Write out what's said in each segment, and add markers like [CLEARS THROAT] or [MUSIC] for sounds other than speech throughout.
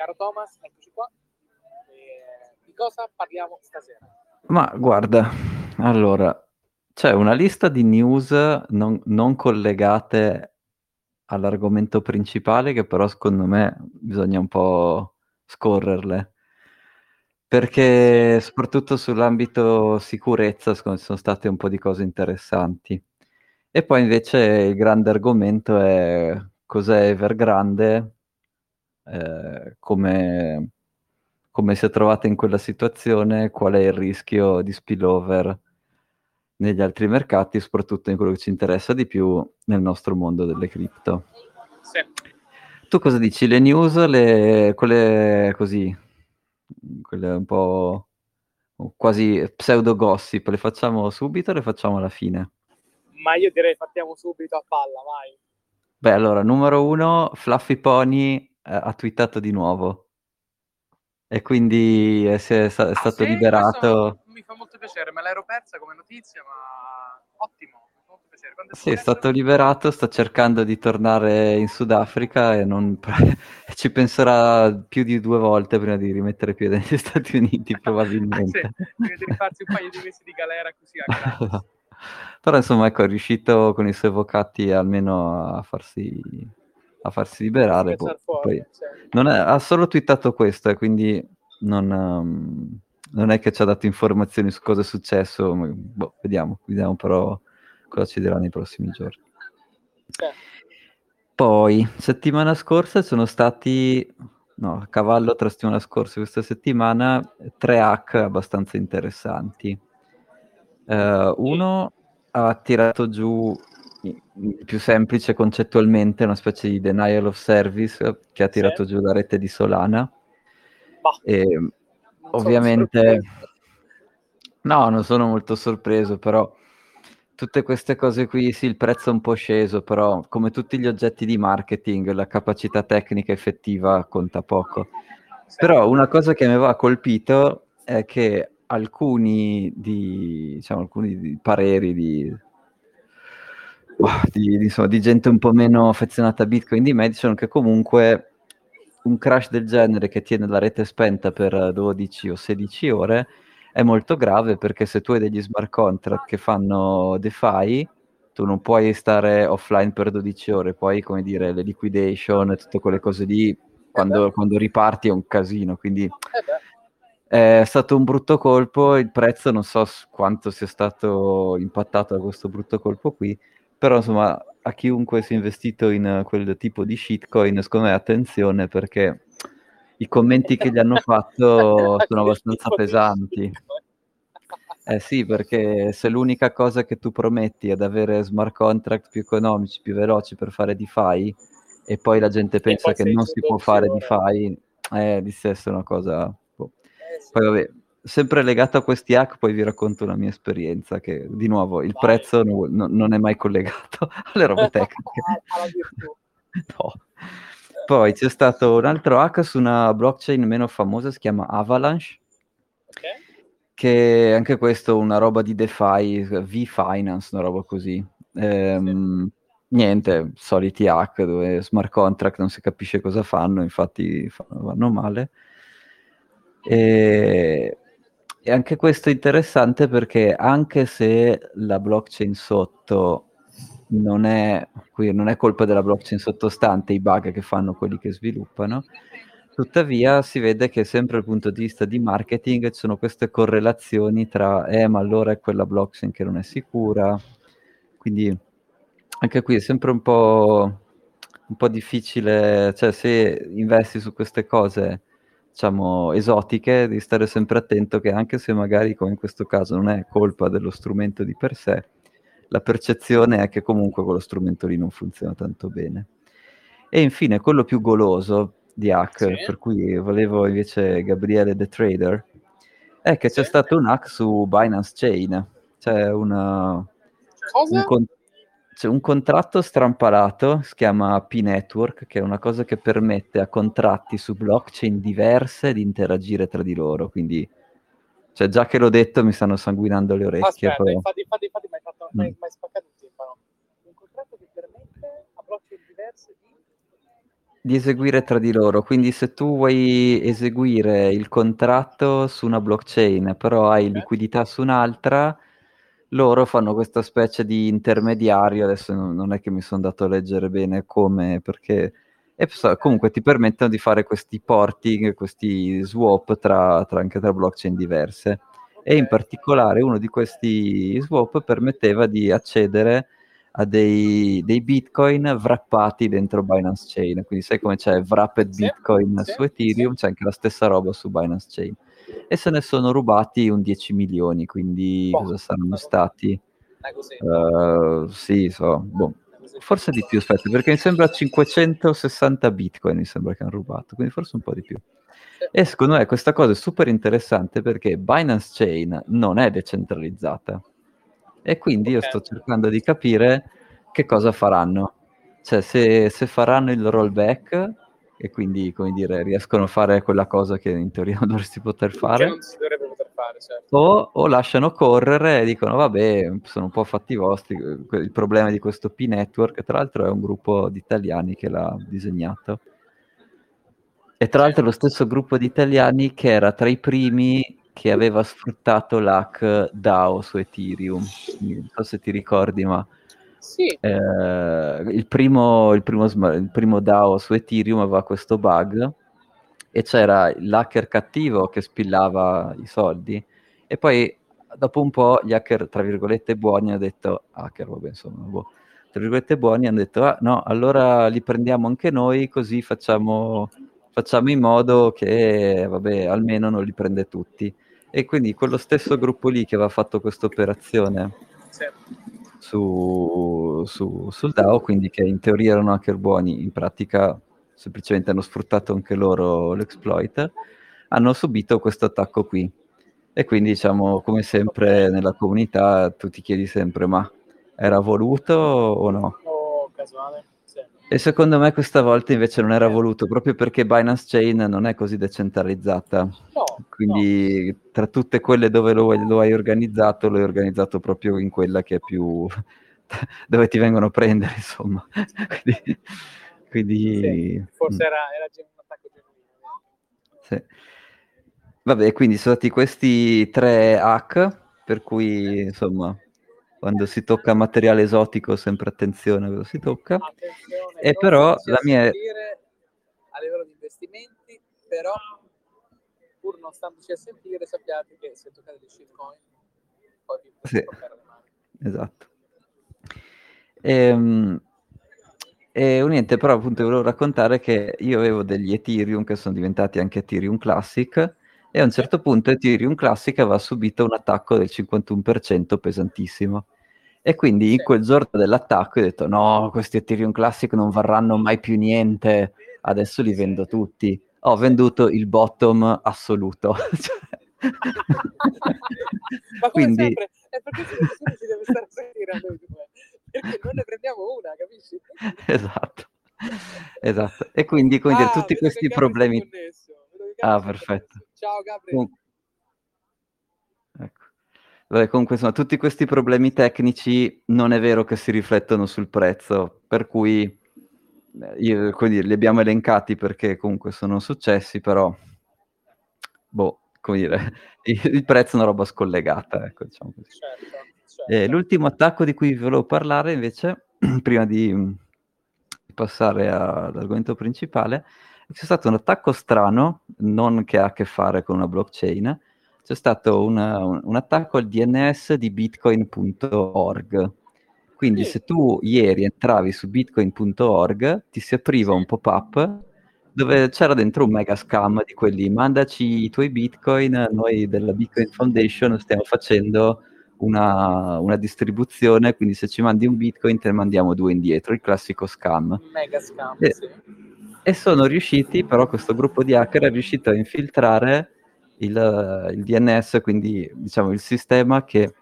caro Thomas, eccoci qua. E di cosa parliamo stasera? Ma guarda, allora, c'è una lista di news non, non collegate all'argomento principale che però secondo me bisogna un po' scorrerle perché soprattutto sull'ambito sicurezza sono state un po' di cose interessanti. E poi invece il grande argomento è cos'è Evergrande, eh, come, come si è trovata in quella situazione, qual è il rischio di spillover negli altri mercati, soprattutto in quello che ci interessa di più nel nostro mondo delle cripto. Sì. Tu cosa dici? Le news, le, quelle così, quelle un po' quasi pseudo gossip, le facciamo subito o le facciamo alla fine? Ma io direi partiamo subito a palla, vai. Beh, allora, numero uno, Fluffy Pony ha twittato di nuovo. E quindi è, è, è Ah, stato sì? liberato. Mi fa molto piacere, me l'ero persa come notizia, ma ottimo, Sì, è stato liberato, sta cercando di tornare in Sudafrica e non... [LAUGHS] ci penserà più di due volte prima di rimettere piede negli Stati Uniti, [LAUGHS] Ah, sì, probabilmente. deve di rifarsi un paio di mesi di galera così a. [LAUGHS] Però insomma, ecco, è riuscito con i suoi avvocati almeno a farsi, a farsi liberare. Pensar boh, fuori, poi- non è- ha solo twittato questo e quindi non, ehm, non è che ci ha dato informazioni su cosa è successo. ma- boh, vediamo, vediamo però cosa ci dirà nei prossimi giorni. Sì. Poi, settimana scorsa sono stati, no, a cavallo tra settimana scorsa e questa settimana, tre hack abbastanza interessanti. Eh, uno ha tirato giù, il più semplice concettualmente, una specie di denial of service che ha tirato giù la rete di Solana. Bah, E, ovviamente, no, non sono molto sorpreso, però tutte queste cose qui, sì, il prezzo è un po' sceso, però come tutti gli oggetti di marketing, la capacità tecnica effettiva conta poco. Sì. Però una cosa che mi aveva colpito è che alcuni di, diciamo, alcuni di pareri di, di, insomma, di gente un po' meno affezionata a Bitcoin di me dicevano che comunque un crash del genere che tiene la rete spenta per 12 o 16 ore è molto grave perché se tu hai degli smart contract che fanno DeFi, tu non puoi stare offline per 12 ore, poi come dire le liquidation e tutte quelle cose lì, quando, beh. quando riparti è un casino, quindi Eh è stato un brutto colpo, il prezzo non so quanto sia stato impattato da questo brutto colpo qui, però insomma a chiunque sia investito in eh, quel tipo di shitcoin, secondo me attenzione perché i commenti che gli hanno fatto [LAUGHS] sono abbastanza di pesanti. Eh sì, perché se l'unica cosa che tu prometti è ad avere smart contract più economici, più veloci per fare DeFi e poi la gente pensa che non si può 12 fare. DeFi, è di è una cosa... boh. Eh. Poi vabbè, sempre legato a questi hack, poi vi racconto una mia esperienza che, di nuovo, il Vai. prezzo no- no- non è mai collegato [LAUGHS] alle robe tecniche. Alla virtù. [LAUGHS] No. Poi c'è stato un altro hack su una blockchain meno famosa, si chiama Avalanche, Ok? che anche questo una roba di DeFi, V-Finance, una roba così. Ehm, Niente, soliti hack dove smart contract non si capisce cosa fanno, infatti fa- vanno male. E, e anche questo è interessante perché anche se la blockchain sotto non è, non è colpa della blockchain sottostante i bug che fanno quelli che sviluppano, tuttavia si vede che sempre dal punto di vista di marketing ci sono queste correlazioni tra, eh ma allora è quella blockchain che non è sicura, quindi anche qui è sempre un po', un po' difficile, cioè se investi su queste cose diciamo, esotiche, devi stare sempre attento che anche se magari, come in questo caso, non è colpa dello strumento di per sé, la percezione è che comunque quello strumento lì non funziona tanto bene. E infine, quello più goloso di hack, Sì. per cui volevo invece Gabriele The Trader, è che c'è Sì. stato un hack su Binance Chain, c'è una, un, Cosa? con- c'è un contratto strampalato, si chiama P-Network, che è una cosa che permette a contratti su blockchain diverse di interagire tra di loro. Quindi, cioè, già che l'ho detto, mi stanno sanguinando le orecchie. Aspetta, però- infatti, infatti, infatti mi hai fatto, Mm. mi hai spaccato il timpano. Un contratto che permette a blockchain diverse di... di eseguire tra di loro. Quindi se tu vuoi eseguire il contratto su una blockchain, però hai liquidità su un'altra, loro fanno questa specie di intermediario. Adesso non è che mi sono dato a leggere bene come, perché e comunque ti permettono di fare questi porting, questi swap tra, tra anche tra blockchain diverse. E in particolare uno di questi swap permetteva di accedere a dei, dei, bitcoin wrappati dentro Binance Chain. Quindi sai come c'è wrapped bitcoin sì, su Ethereum, sì. c'è anche la stessa roba su Binance Chain. E se ne sono rubati un 10 milioni, quindi oh, cosa saranno stati? Uh, sì, so, boh. forse di più, aspetta, perché mi sembra 560 bitcoin, mi sembra che hanno rubato, quindi forse un po' di più. E secondo me questa cosa è super interessante perché Binance Chain non è decentralizzata e quindi io sto cercando di capire che cosa faranno. Cioè, se, se faranno il rollback e quindi, come dire, riescono a fare quella cosa che in teoria [LAUGHS] non dovresti poter fare. Che non si dovrebbe poter fare, certo. O, o, lasciano correre e dicono, vabbè, sono un po' fatti vostri. Il problema di questo P-Network, tra l'altro, è un gruppo di italiani che l'ha disegnato. E tra l'altro lo stesso gruppo di italiani che era tra i primi che aveva sfruttato l'hack DAO su Ethereum. Non so se ti ricordi, ma sì. eh, il, primo, il, primo, il primo DAO su Ethereum aveva questo bug e c'era l'hacker cattivo che spillava i soldi e poi dopo un po' gli hacker, tra virgolette, buoni hanno detto, hacker, vabbè, insomma, boh, tra virgolette buoni hanno detto, ah no, allora li prendiamo anche noi così facciamo facciamo in modo che, vabbè, almeno non li prende tutti. E quindi quello stesso gruppo lì che aveva fatto questa operazione sì. Su, su, sul DAO, quindi che in teoria erano hacker buoni, in pratica semplicemente hanno sfruttato anche loro l'exploit, hanno subito questo attacco qui. E quindi diciamo, come sempre nella comunità, tu ti chiedi sempre, ma era voluto o no? O casuale. E secondo me questa volta invece non era voluto, proprio perché Binance Chain non è così decentralizzata. No, Quindi no. tra tutte quelle dove lo, lo, hai organizzato, lo hai organizzato proprio in quella che è più... [LAUGHS] dove ti vengono a prendere, insomma. [LAUGHS] quindi... quindi... Sì, forse mm. era, era un attacco genuino. Sì. Vabbè, quindi sono stati questi tre hack, per cui insomma quando si tocca materiale esotico sempre attenzione cosa si tocca. Attenzione, e però la mia... A livello di investimenti, però pur non standoci a sentire sappiate che se toccate dei shitcoin poi vi sì. toccare le mani. Esatto. Ehm, e, e niente, però appunto volevo raccontare che io avevo degli Ethereum che sono diventati anche Ethereum Classic e a un certo punto Ethereum Classic aveva subito un attacco del 51% pesantissimo. E quindi in quel giorno dell'attacco ho detto no, questi Ethereum Classic non varranno mai più niente, adesso li vendo tutti. Ho venduto il bottom assoluto. [LAUGHS] Ma come quindi... sempre, è perché nessuno si deve stare a sentire a noi due, perché non ne prendiamo una, capisci? [LAUGHS] Esatto, esatto. E quindi, quindi ah, tutti questi problemi... Ah, perfetto. Ciao Gabriele. Ecco. Vabbè, comunque, insomma, tutti questi problemi tecnici non è vero che si riflettono sul prezzo, per cui eh, io, quindi, li abbiamo elencati perché comunque sono successi, però, boh, come dire, [LAUGHS] il, prezzo è una roba scollegata, ecco, diciamo così. Certo, certo. Eh, l'ultimo attacco di cui vi volevo parlare, invece, [CLEARS THROAT] prima di passare all'argomento principale, c'è stato un attacco strano, non che ha a che fare con una blockchain, c'è stato una, un, un, attacco al DNS di bitcoin.org. Quindi se tu ieri entravi su bitcoin.org ti si apriva un pop-up dove c'era dentro un mega scam di quelli. Mandaci i tuoi bitcoin, noi della Bitcoin Foundation stiamo facendo una, una, distribuzione, quindi se ci mandi un bitcoin te ne mandiamo due indietro, il classico scam. Mega scam, e, sì e sono riusciti, però questo gruppo di hacker è riuscito a infiltrare il, il DNS, quindi diciamo il sistema che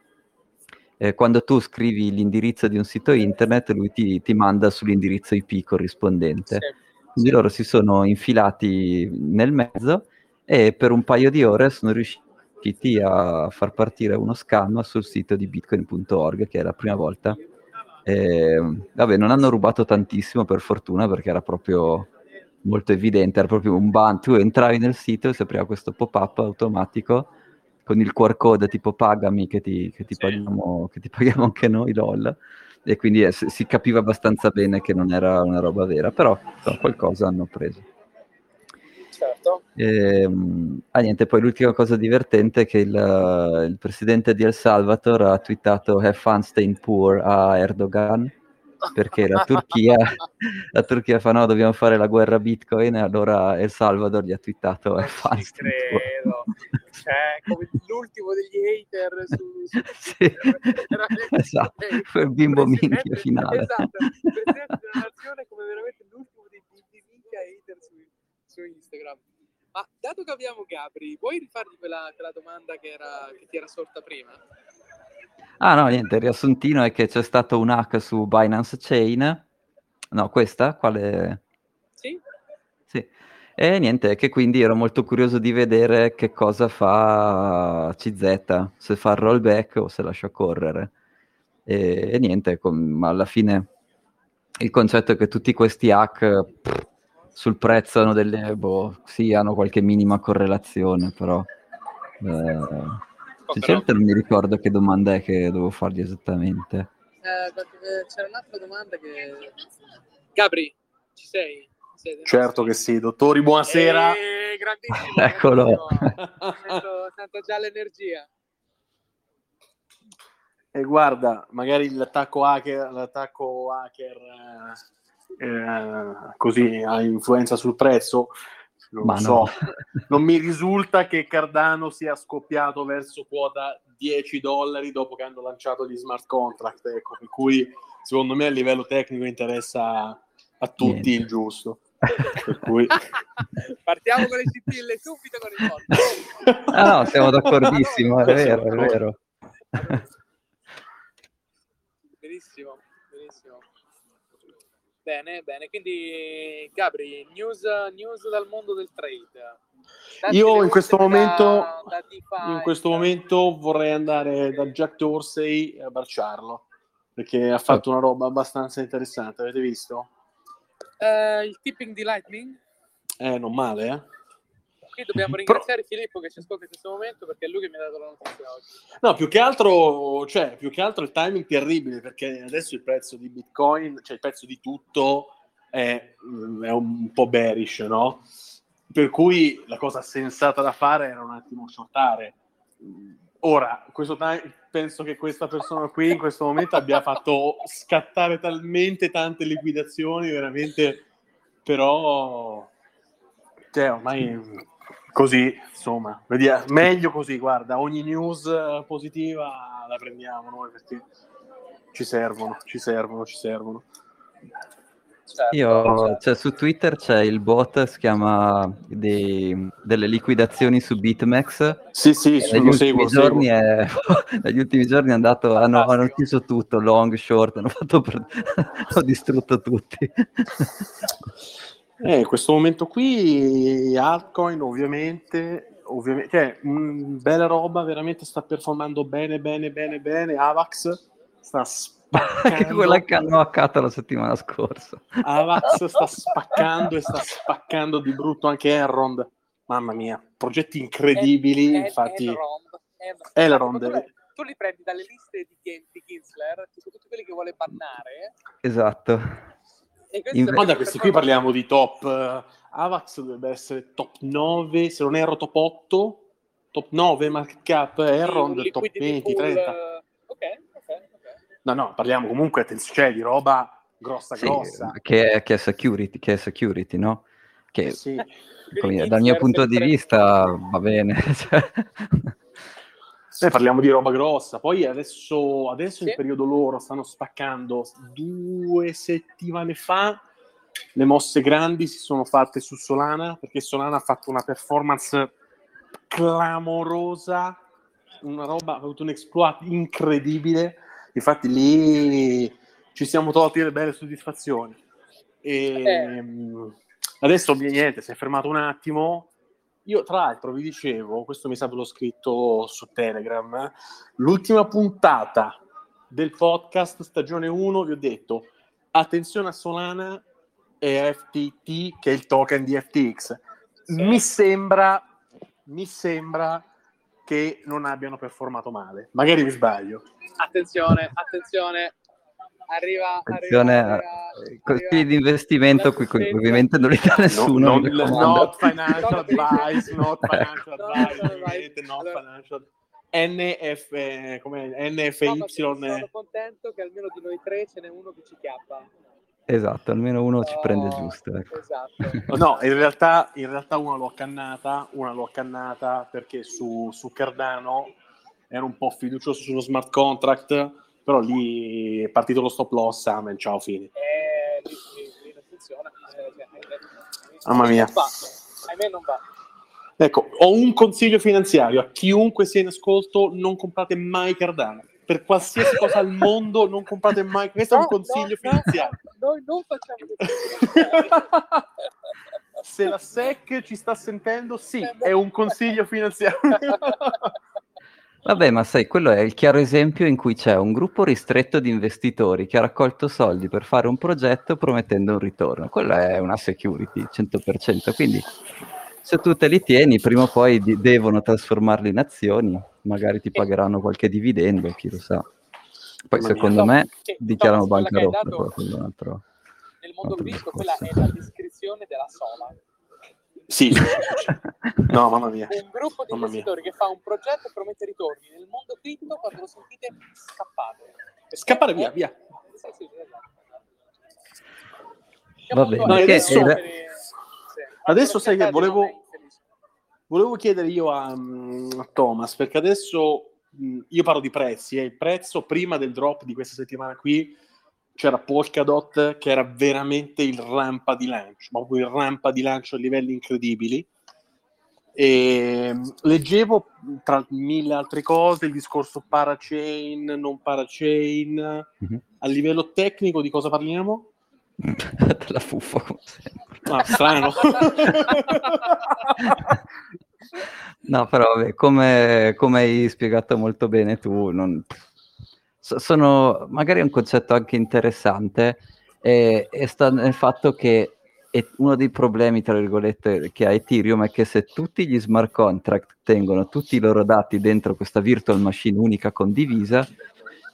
eh, quando tu scrivi l'indirizzo di un sito internet, lui ti, ti manda sull'indirizzo IP corrispondente. Sì, quindi sì. loro si sono infilati nel mezzo e per un paio di ore sono riusciti a far partire uno scam sul sito di bitcoin.org, che è la prima volta. E, vabbè, non hanno rubato tantissimo per fortuna perché era proprio molto evidente, era proprio un ban, tu entravi nel sito e si apriva questo pop-up automatico con il QR code tipo pagami che ti, che ti, sì. paghiamo, che ti paghiamo anche noi, LOL, e quindi eh, si capiva abbastanza bene che non era una roba vera, però so, qualcosa hanno preso. Certo. E, ehm, ah, niente, poi l'ultima cosa divertente è che il, il presidente di El Salvador ha twittato Have fun staying poor a Erdogan perché la Turchia, [LAUGHS] la Turchia fa no, dobbiamo fare la guerra Bitcoin e allora El Salvador gli ha twittato non ci credo cioè come l'ultimo degli hater su, su [LAUGHS] sì. [LAUGHS] esatto. foi il bimbo minchia finale esatto, presidente della nazione come veramente l'ultimo dei, dei minchia hater su, su Instagram ma dato che abbiamo Gabri vuoi rifargli quella, quella domanda che, era, che ti era sorta prima? Ah no, niente, il riassuntino è che c'è stato un hack su Binance Chain. No, questa? Quale? Sì. Sì. E niente, che quindi ero molto curioso di vedere che cosa fa CZ, se fa il rollback o se lascia correre. E, e niente, com- alla fine il concetto è che tutti questi hack pff, sul prezzo hanno delle, boh, sì, hanno qualche minima correlazione, però... Eh, cioè, certo non mi ricordo che domanda è che devo fargli esattamente. Eh, eh c'era un'altra domanda che... Gabri, ci sei? sei certo che sì, dottori, buonasera. Eh, grandissimo. [LAUGHS] Eccolo. [LAUGHS] Sento, sento già l'energia. E guarda, magari l'attacco hacker, l'attacco hacker eh, eh, così ha influenza sul prezzo, non Ma so. No. [LAUGHS] non mi risulta che Cardano sia scoppiato verso quota 10 dollari dopo che hanno lanciato gli smart contract, ecco, per cui secondo me a livello tecnico interessa a tutti Niente. il giusto. [LAUGHS] Cui... Partiamo con le scintille subito con il. Ah, no, siamo d'accordissimo, è [LAUGHS] vero, è vero. Benissimo. Bene, bene. Quindi, Gabri, news, news dal mondo del trade. Io in questo, momento, da, da in questo momento vorrei andare da Jack Dorsey a baciarlo perché ha fatto una roba abbastanza interessante. Avete visto? Uh, il tipping di Lightning? Eh, non male, eh? Qui dobbiamo ringraziare Però... Filippo che ci ascolta in questo momento perché è lui che mi ha dato la notizia oggi. No, più che altro, cioè, più che altro il timing terribile perché adesso il prezzo di Bitcoin, cioè il prezzo di tutto è, è un po' bearish, no? Per cui la cosa sensata da fare era un attimo shortare. Ora, time, penso che questa persona qui in questo momento abbia fatto scattare talmente tante liquidazioni, veramente, però cioè, ormai così, insomma, vediamo. meglio così, guarda, ogni news eh, positiva la prendiamo noi perché ci servono, ci servono, ci servono. Certo, Io, certo. Cioè, su Twitter c'è il bot, si chiama dei, delle liquidazioni su BitMEX. Sì, sì, negli, ultimi giorni è, [LAUGHS] negli ultimi giorni è andato, hanno, hanno, chiuso tutto, long, short, hanno, fatto per, [LAUGHS] hanno distrutto tutti. [LAUGHS] Eh, in questo momento qui altcoin ovviamente, ovviamente cioè, mh, bella roba, veramente sta performando bene, bene, bene, bene. Avax sta spaccando. Quella che hanno hackato la settimana scorsa. Avax sta spaccando e sta spaccando di brutto anche Elrond. Mamma mia, progetti incredibili, El, infatti. Elrond. Elrond. Elrond. Tu li prendi dalle liste di, di Kinsler, tipo tutti quelli che vuole bannare. Esatto in... Guarda, questi qui parliamo di top. Uh, Avax dovrebbe essere top 9, se non erro top 8, top 9 market cap, Errond sì, top 20, pool, 30. Ok, ok, ok. No, no, parliamo comunque, attenzione, cioè, di roba grossa, sì, grossa. Che è, che è, security, che è security, no? Che, eh sì. come, dal mio punto di vista va bene. [LAUGHS] Cioè... Noi parliamo di roba grossa. Poi adesso, adesso sì. in periodo loro stanno spaccando. Due settimane fa le mosse grandi si sono fatte su Solana perché Solana ha fatto una performance clamorosa, una roba, ha avuto un exploit incredibile. Infatti lì ci siamo tolti le belle soddisfazioni. E, eh. Adesso niente, si è fermato un attimo io, tra l'altro, vi dicevo, questo mi sa l'ho scritto su Telegram, l'ultima puntata del podcast stagione 1 vi ho detto attenzione a Solana e FTT, che è il token di FTX. Sì. Mi sembra, mi sembra che non abbiano performato male. Magari mi sbaglio. Attenzione, attenzione. Arriva, Attenzione arriva, arriva- consigli arriva- di investimento qui ovviamente non li dà nessuno. No, no, raccomando. not financial [LAUGHS] No, advice, not financial No, advice, no, no, not financial. NF, come No, NFY. sono contento che almeno di noi tre ce n'è uno che ci chiappa. Esatto, almeno uno ci prende Oh, giusto. ecco. Esatto. [LAUGHS] No, in realtà, in realtà una l'ho accannata, una l'ho accannata perché su, su Cardano ero un po' fiducioso sullo smart contract, però lì è partito lo stop loss, amen, ciao, fine. Eh, lì, lì- non funziona. Eh. Mamma mia. Ahimè non va. Ecco, ho un consiglio finanziario a chiunque sia in ascolto, non comprate mai Cardano. Per qualsiasi cosa al mondo non comprate mai, questo è un No, consiglio no, finanziario. no, [LAUGHS] noi non facciamo. Se la SEC ci sta sentendo, sì, è un consiglio finanziario. [LAUGHS] Vabbè, ma sai, quello è il chiaro esempio in cui c'è un gruppo ristretto di investitori che ha raccolto soldi per fare un progetto promettendo un ritorno. Quella è una security 100%. Quindi se tu te li tieni, prima o poi di- devono trasformarli in azioni, magari ti pagheranno qualche dividendo, chi lo sa. Poi Mamma secondo mia. me Sì, dichiarano bancarotta. Nel mondo cripto quella è la descrizione della sola. Sì, [LAUGHS] no, mamma mia. Un gruppo di Mamma mia. investitori che fa un progetto e promette ritorni. Nel mondo cripto, quando lo sentite, scappate. Scappare via, via. Sì, sì. Va bene, No, adesso- sì. adesso sai che volevo-. Volevo chiedere io a, mm, a Thomas, perché adesso mm, io parlo di prezzi, eh, il prezzo prima del drop di questa settimana qui c'era Polkadot che era veramente il rampa di lancio, ma proprio il rampa di lancio a livelli incredibili. E mm, leggevo tra mille altre cose il discorso parachain, non parachain. Mhm. A livello tecnico di cosa parliamo? [LAUGHS] Della fuffa, come sempre. Ah, strano. [LAUGHS] No, però vabbè, come, come hai spiegato molto bene tu, non- so- sono magari un concetto anche interessante e, e sta nel fatto che uno dei problemi, tra virgolette, che ha Ethereum è che se tutti gli smart contract tengono tutti i loro dati dentro questa virtual machine unica condivisa,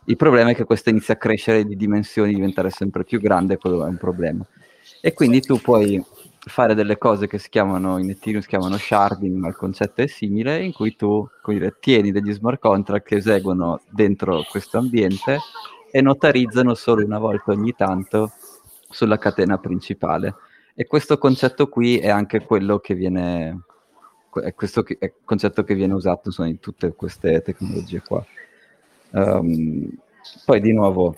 il problema è che questa inizia a crescere di dimensioni, diventare sempre più grande, quello è un problema. E quindi tu puoi fare delle cose che si chiamano in Ethereum si chiamano sharding, ma il concetto è simile, in cui tu dire, tieni degli smart contract che eseguono dentro questo ambiente e notarizzano solo una volta ogni tanto sulla catena principale. E questo concetto qui è anche quello che viene è questo che- è concetto che viene usato insomma, in tutte queste tecnologie qua. Ehm, poi di nuovo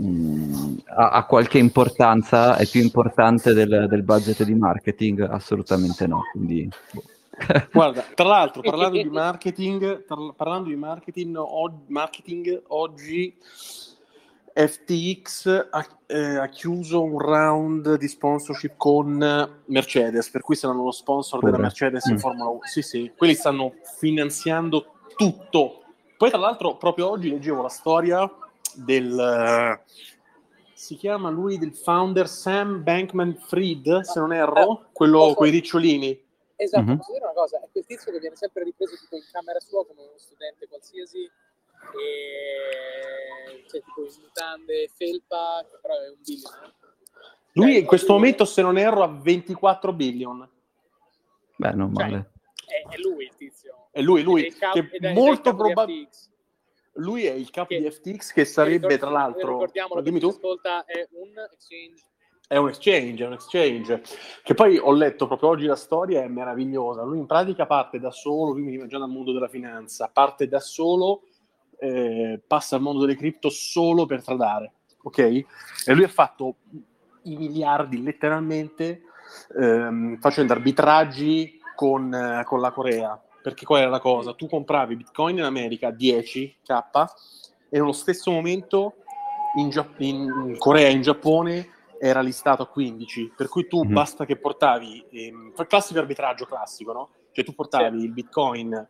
mh, ha, ha qualche importanza, è più importante del, del budget di marketing? Assolutamente no. Quindi, boh. Guarda, tra l'altro, [LAUGHS] parlando di marketing, tra- parlando di marketing, o- marketing, oggi FTX ha, eh, ha chiuso un round di sponsorship con Mercedes, per cui saranno lo sponsor Pure. della Mercedes in Mm. Formula 1. Sì, sì, quelli stanno finanziando tutto. Poi, tra l'altro, proprio oggi leggevo la storia del... eh, si chiama lui del founder Sam Bankman Fried, se non erro, quello con i ricciolini. Esatto, Mhm. posso dire una cosa? È quel tizio che viene sempre ripreso tipo in camera sua come uno studente qualsiasi e cioè tipo in mutande, felpa, che però è un billionaire. Lui Cioè, in questo lui- momento, se non erro, ha 24 billion. Beh, non Cioè, male. È, è lui il tizio. È lui, lui, è capo- che molto probabilmente... Lui è il capo Che- di FTX, che sarebbe, Ricord- tra l'altro... Ricordiamolo, Dimmi tu? ascolta, è un exchange. È un exchange, è un exchange. Che poi ho letto proprio oggi la storia, è meravigliosa. Lui in pratica parte da solo, lui veniva già dal mondo della finanza, parte da solo, eh, passa al mondo delle cripto solo per tradare, ok? E lui ha fatto i miliardi letteralmente ehm, facendo arbitraggi con, eh, con la Corea. Perché qual era la cosa? Tu compravi Bitcoin in America a 10k e nello stesso momento in, Gia- in Corea e in Giappone era listato a 15, per cui tu Mhm. basta che portavi, ehm, classico arbitraggio classico, no? Cioè tu portavi Sì. il bitcoin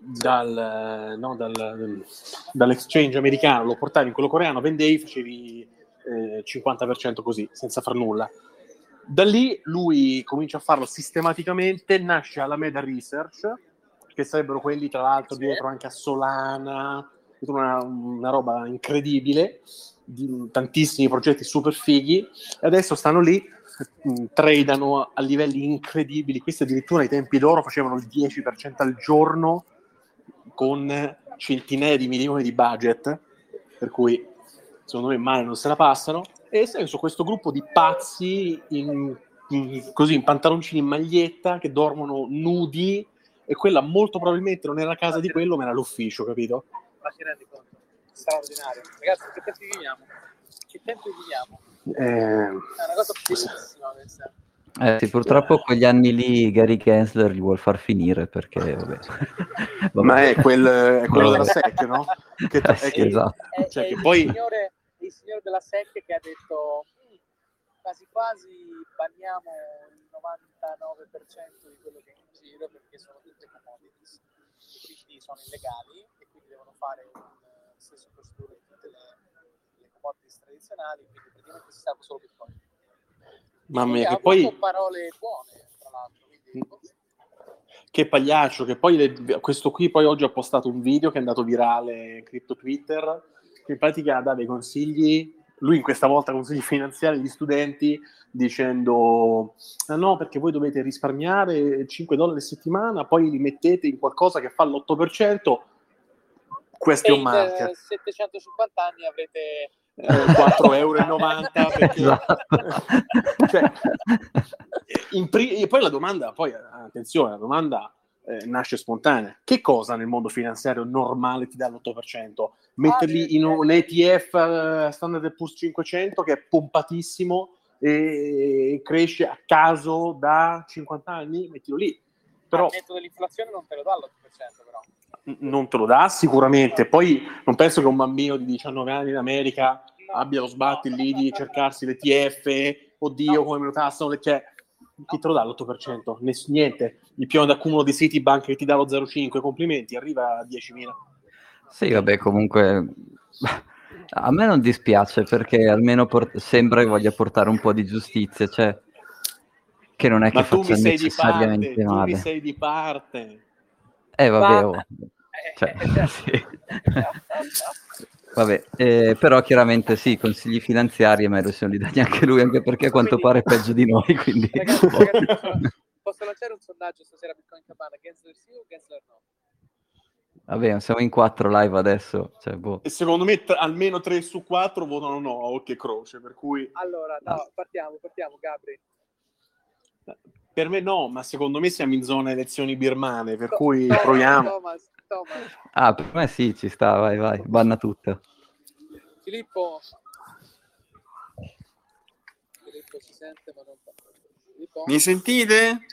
dal, no, dal- dal- dall'exchange americano, lo portavi in quello coreano, vendevi, facevi eh, 50% così, senza far nulla. Da lì lui comincia a farlo sistematicamente, nasce Alameda Research, che sarebbero quelli tra l'altro dietro anche a Solana, una, una roba incredibile, di tantissimi progetti super fighi, e adesso stanno lì, mh, tradano a livelli incredibili, questi addirittura ai tempi loro facevano il 10% al giorno con centinaia di milioni di budget, per cui secondo me male non se la passano, e sei su questo gruppo di pazzi in, in, così in pantaloncini in maglietta che dormono nudi e quella molto probabilmente non era la casa di quello ma era l'ufficio, capito? Ma ti rendi conto? Straordinario. Ragazzi, che tempi viviamo? Che tempi viviamo? Eh, È una cosa bellissima questa. Eh, sì, purtroppo quegli anni lì Gary Gensler li vuol far finire perché vabbè. Vabbè. [LAUGHS] ma è, quel, è quello della. SEC, no? Che, Eh, è sì, che- esatto. È, Cioè, è che il, poi- signore, il signore della SEC che ha detto "Mm, quasi quasi banniamo il 99% di quello che giro perché sono tutte commodities e quindi sono illegali e quindi devono fare un eh, stesso procedura di tutte le, le commodities tradizionali quindi praticamente si serve solo bitcoin. Mamma mia, ha che poi... parole buone tra l'altro quindi, Che pagliaccio, che poi le- questo qui poi oggi ha postato un video che è andato virale in cripto Twitter, che in pratica dà dei consigli, lui in questa volta consigli finanziari agli studenti, dicendo ah no perché voi dovete risparmiare 5 dollari a settimana, poi li mettete in qualcosa che fa l'8%, e question mark, eh, 750 anni avrete eh, 4,90 euro [LAUGHS] perché... Esatto. [LAUGHS] Cioè, in pri- e poi la domanda, poi attenzione, la domanda eh, nasce spontanea. Che cosa nel mondo finanziario normale ti dà l'8%? Metterli Ah, in un ETF eh, Standard Poor's 500 che è pompatissimo e cresce a caso da 50 anni? Mettilo lì. Però al netto dell'inflazione non te lo dà l'8% però non te lo dà sicuramente. Poi non penso che un bambino di 19 anni in America abbia lo sbatti lì di cercarsi l'ETF, oddio come me lo tassano, cioè, chi te lo dà l'8%? Ness- niente, il piano d'accumulo di Citibank che ti dà lo 0,5, complimenti, arriva a 10.000. Sì, vabbè, comunque [LAUGHS] a me non dispiace perché almeno port- sembra che voglia portare un po' di giustizia, cioè che non è che Ma tu faccia mi sei di necessariamente parte, tu mi male. sei di parte. Eh, vabbè, Ma- oh. Cioè, [LAUGHS] sì. [LAUGHS] Vabbè, eh, però chiaramente sì, consigli finanziari a me non se non li dà neanche lui, anche perché a quanto pare è peggio di noi, [LAUGHS] quindi... Ragazzi, ragazzi, [LAUGHS] posso, lanciare un sondaggio stasera Bitcoin Cabana? Gensler sì o Gensler no? Vabbè, siamo in quattro live adesso, cioè, boh. E secondo me t- almeno 3 su 4 votano no a occhio e croce, per cui Allora, no, partiamo, partiamo, Gabri. per me no, ma secondo me siamo in zona elezioni birmane, per To- cui Thomas, proviamo. Thomas, Thomas. Ah, per me sì, ci sta, vai, vai, banna tutto. Filippo. Filippo si sente, ma non Filippo? Mi sentite?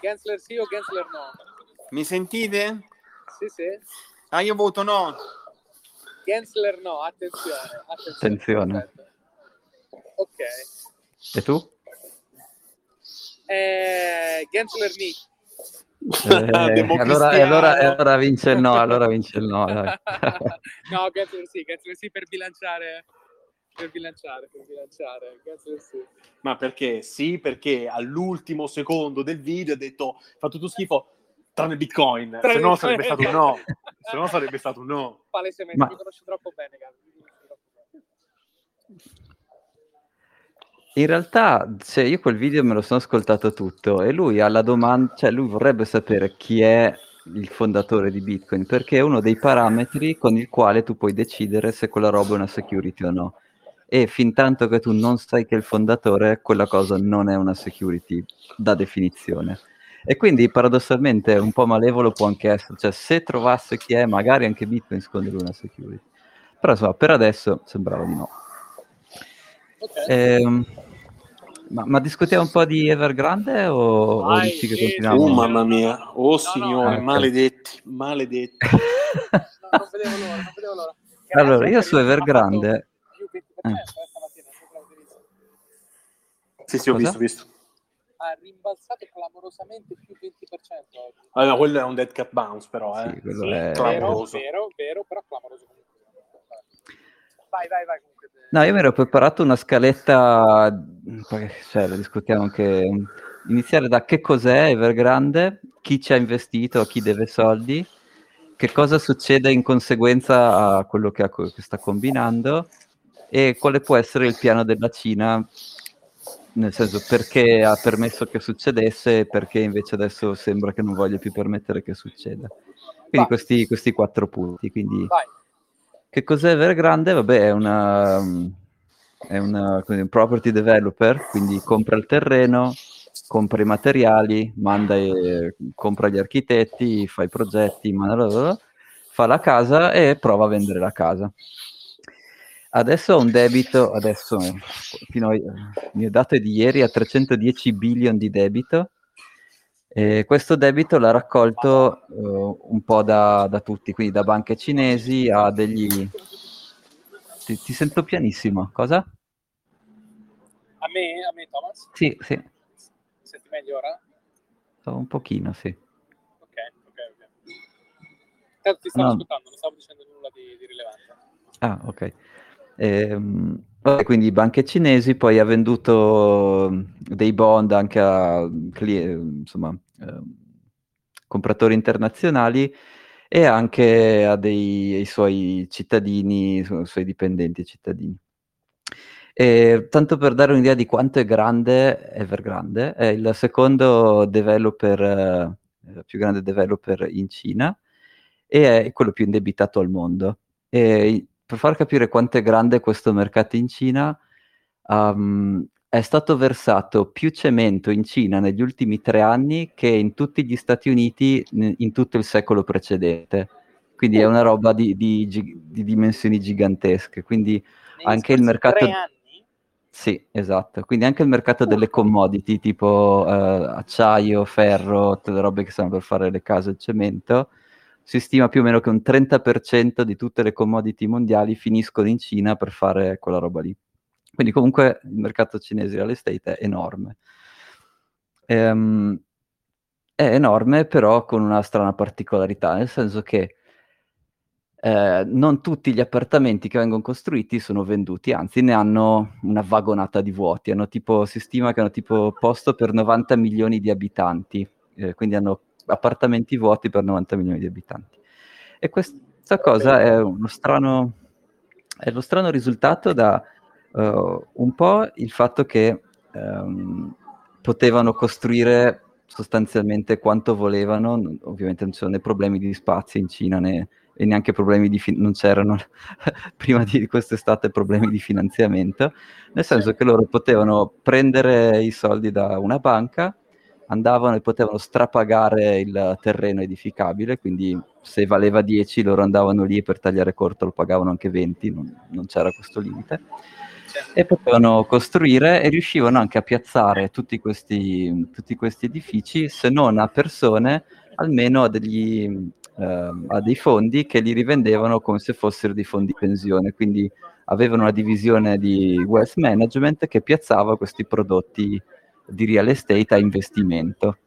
Gensler sì o Gensler no? Mi sentite? Sì, sì. Ah, io voto no. Gensler no, attenzione. Attenzione. Attenzione. Ok. E tu? Eh, Gensler ni. [LAUGHS] Eh, allora, allora, allora vince il no, allora vince il no, dai. [LAUGHS] no, [LAUGHS] Gensler sì, Gensler sì per bilanciare. Per bilanciare, per bilanciare. Gensler sì. Ma perché? Sì, perché all'ultimo secondo del video ha detto fa tutto schifo tranne Bitcoin, se no sarebbe stato un no. Se no sarebbe stato un no. Palesemente, Ma- mi conosci troppo bene, Gabri. mi conosci troppo bene. In realtà, cioè, io quel video me lo sono ascoltato tutto e lui ha la domanda, cioè lui vorrebbe sapere chi è il fondatore di Bitcoin, perché è uno dei parametri con il quale tu puoi decidere se quella roba è una security o no. E fin tanto che tu non sai che il fondatore, quella cosa non è una security da definizione. E quindi paradossalmente un po' malevolo può anche essere, cioè se trovasse chi è, magari anche Bitcoin secondo lui una security. Però insomma, per adesso sembrava di no. Ehm, ma, ma discutiamo un po' di Evergrande o, o dici che sì, continuiamo? Oh mamma mia, oh No, signore, no. maledetti, maledetti. No, non vedevo l'ora, non vedevo l'ora. Che Allora, io su Evergrande... fatto Più 20% Eh. eh. Sì, sì, ho Cosa? visto, ho visto. Ha rimbalzato clamorosamente più 20% oggi. Allora, quello è un dead cat bounce, però, eh. Sì, quello Sì, è- vero, clamoroso. vero, vero, però clamoroso comunque. Vai, vai, vai. No, io mi ero preparato una scaletta, poi, cioè, la discutiamo anche, iniziare da che cos'è Evergrande, chi ci ha investito, chi deve soldi, che cosa succede in conseguenza a quello che, che sta combinando e quale può essere il piano della Cina, nel senso perché ha permesso che succedesse e perché invece adesso sembra che non voglia più permettere che succeda. Quindi questi, questi, quattro punti. Quindi, Vai. Che cos'è Evergrande? Vabbè, è una, è una un property developer, quindi compra il terreno, compra i materiali, manda e, compra gli architetti, fa i progetti, manda, fa la casa e prova a vendere la casa. Adesso ho un debito, adesso fino a, il mio dato è di ieri, a 310 billion di debito. E questo debito l'ha raccolto uh, un po' da, da, tutti, quindi da banche cinesi a degli... Ti, ti, sento pianissimo, cosa? A me, a me Thomas? Sì, sì. Senti meglio ora? Un pochino, sì. Ok, ok, ok. Tanto ti stavo No. ascoltando, non stavo dicendo nulla di, di rilevante. Ah, ok. Ehm, quindi banche cinesi, poi ha venduto dei bond anche a insomma, compratori internazionali e anche a dei ai suoi cittadini, ai suoi dipendenti cittadini. E, tanto per dare un'idea di quanto è grande Evergrande, è il secondo developer, eh, più grande developer in Cina e è quello più indebitato al mondo. E per far capire quanto è grande questo mercato in Cina, um, è stato versato più cemento in Cina negli ultimi tre anni che in tutti gli Stati Uniti in tutto il secolo precedente. Quindi è una roba di, di di dimensioni gigantesche. Quindi Negli Anche il mercato- sì, esatto. Quindi anche il mercato delle commodity tipo eh, acciaio, ferro, tutte le robe che stanno per fare le case e il cemento, si stima più o meno che un 30% di tutte le commodity mondiali finiscono in Cina per fare quella roba lì. Quindi comunque il mercato cinese di real estate è enorme. Ehm, è enorme però con una strana particolarità, nel senso che eh, non tutti gli appartamenti che vengono costruiti sono venduti, anzi ne hanno una vagonata di vuoti, hanno tipo, si stima che hanno tipo posto per 90 milioni di abitanti, eh, quindi hanno appartamenti vuoti per 90 milioni di abitanti. E questa cosa è uno strano, è lo strano risultato da eh, un po' il fatto che ehm, potevano costruire sostanzialmente quanto volevano, ovviamente non ci sono né problemi di spazio in Cina né e neanche problemi di fin- non c'erano [LAUGHS] prima di quest'estate problemi di finanziamento, nel senso che loro potevano prendere i soldi da una banca, andavano e potevano strapagare il terreno edificabile, quindi se valeva 10 loro andavano lì e per tagliare corto lo pagavano anche 20, non, non c'era questo limite e potevano costruire e riuscivano anche a piazzare tutti questi, tutti questi edifici, se non a persone, almeno a, degli, ehm, a dei fondi che li rivendevano come se fossero dei fondi pensione. Quindi avevano una divisione di wealth management che piazzava questi prodotti di real estate a investimento.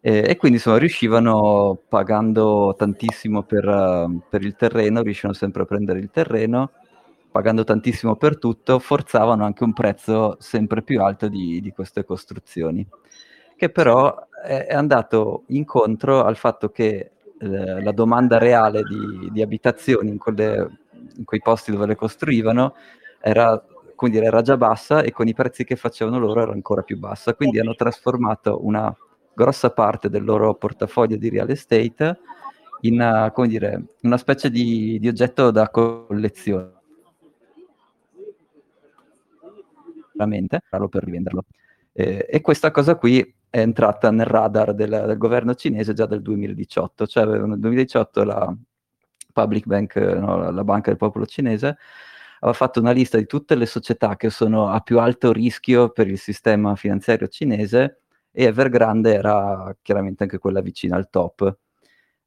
E, e quindi insomma riuscivano pagando tantissimo per, eh, per il terreno, riuscivano sempre a prendere il terreno pagando tantissimo per tutto, forzavano anche un prezzo sempre più alto di, di queste costruzioni, che però è, è andato incontro al fatto che eh, la domanda reale di, di abitazioni in, quelle, in, quei posti dove le costruivano era, dire, era già bassa e con i prezzi che facevano loro era ancora più bassa, quindi hanno trasformato una grossa parte del loro portafoglio di real estate in una, come dire, una specie di, di oggetto da collezione veramente, farlo per rivenderlo. Eh, e questa cosa qui è entrata nel radar del, del, governo cinese già dal 2018, cioè nel 2018 la Public Bank, no, la banca del popolo cinese, aveva fatto una lista di tutte le società che sono a più alto rischio per il sistema finanziario cinese e Evergrande era chiaramente anche quella vicina al top.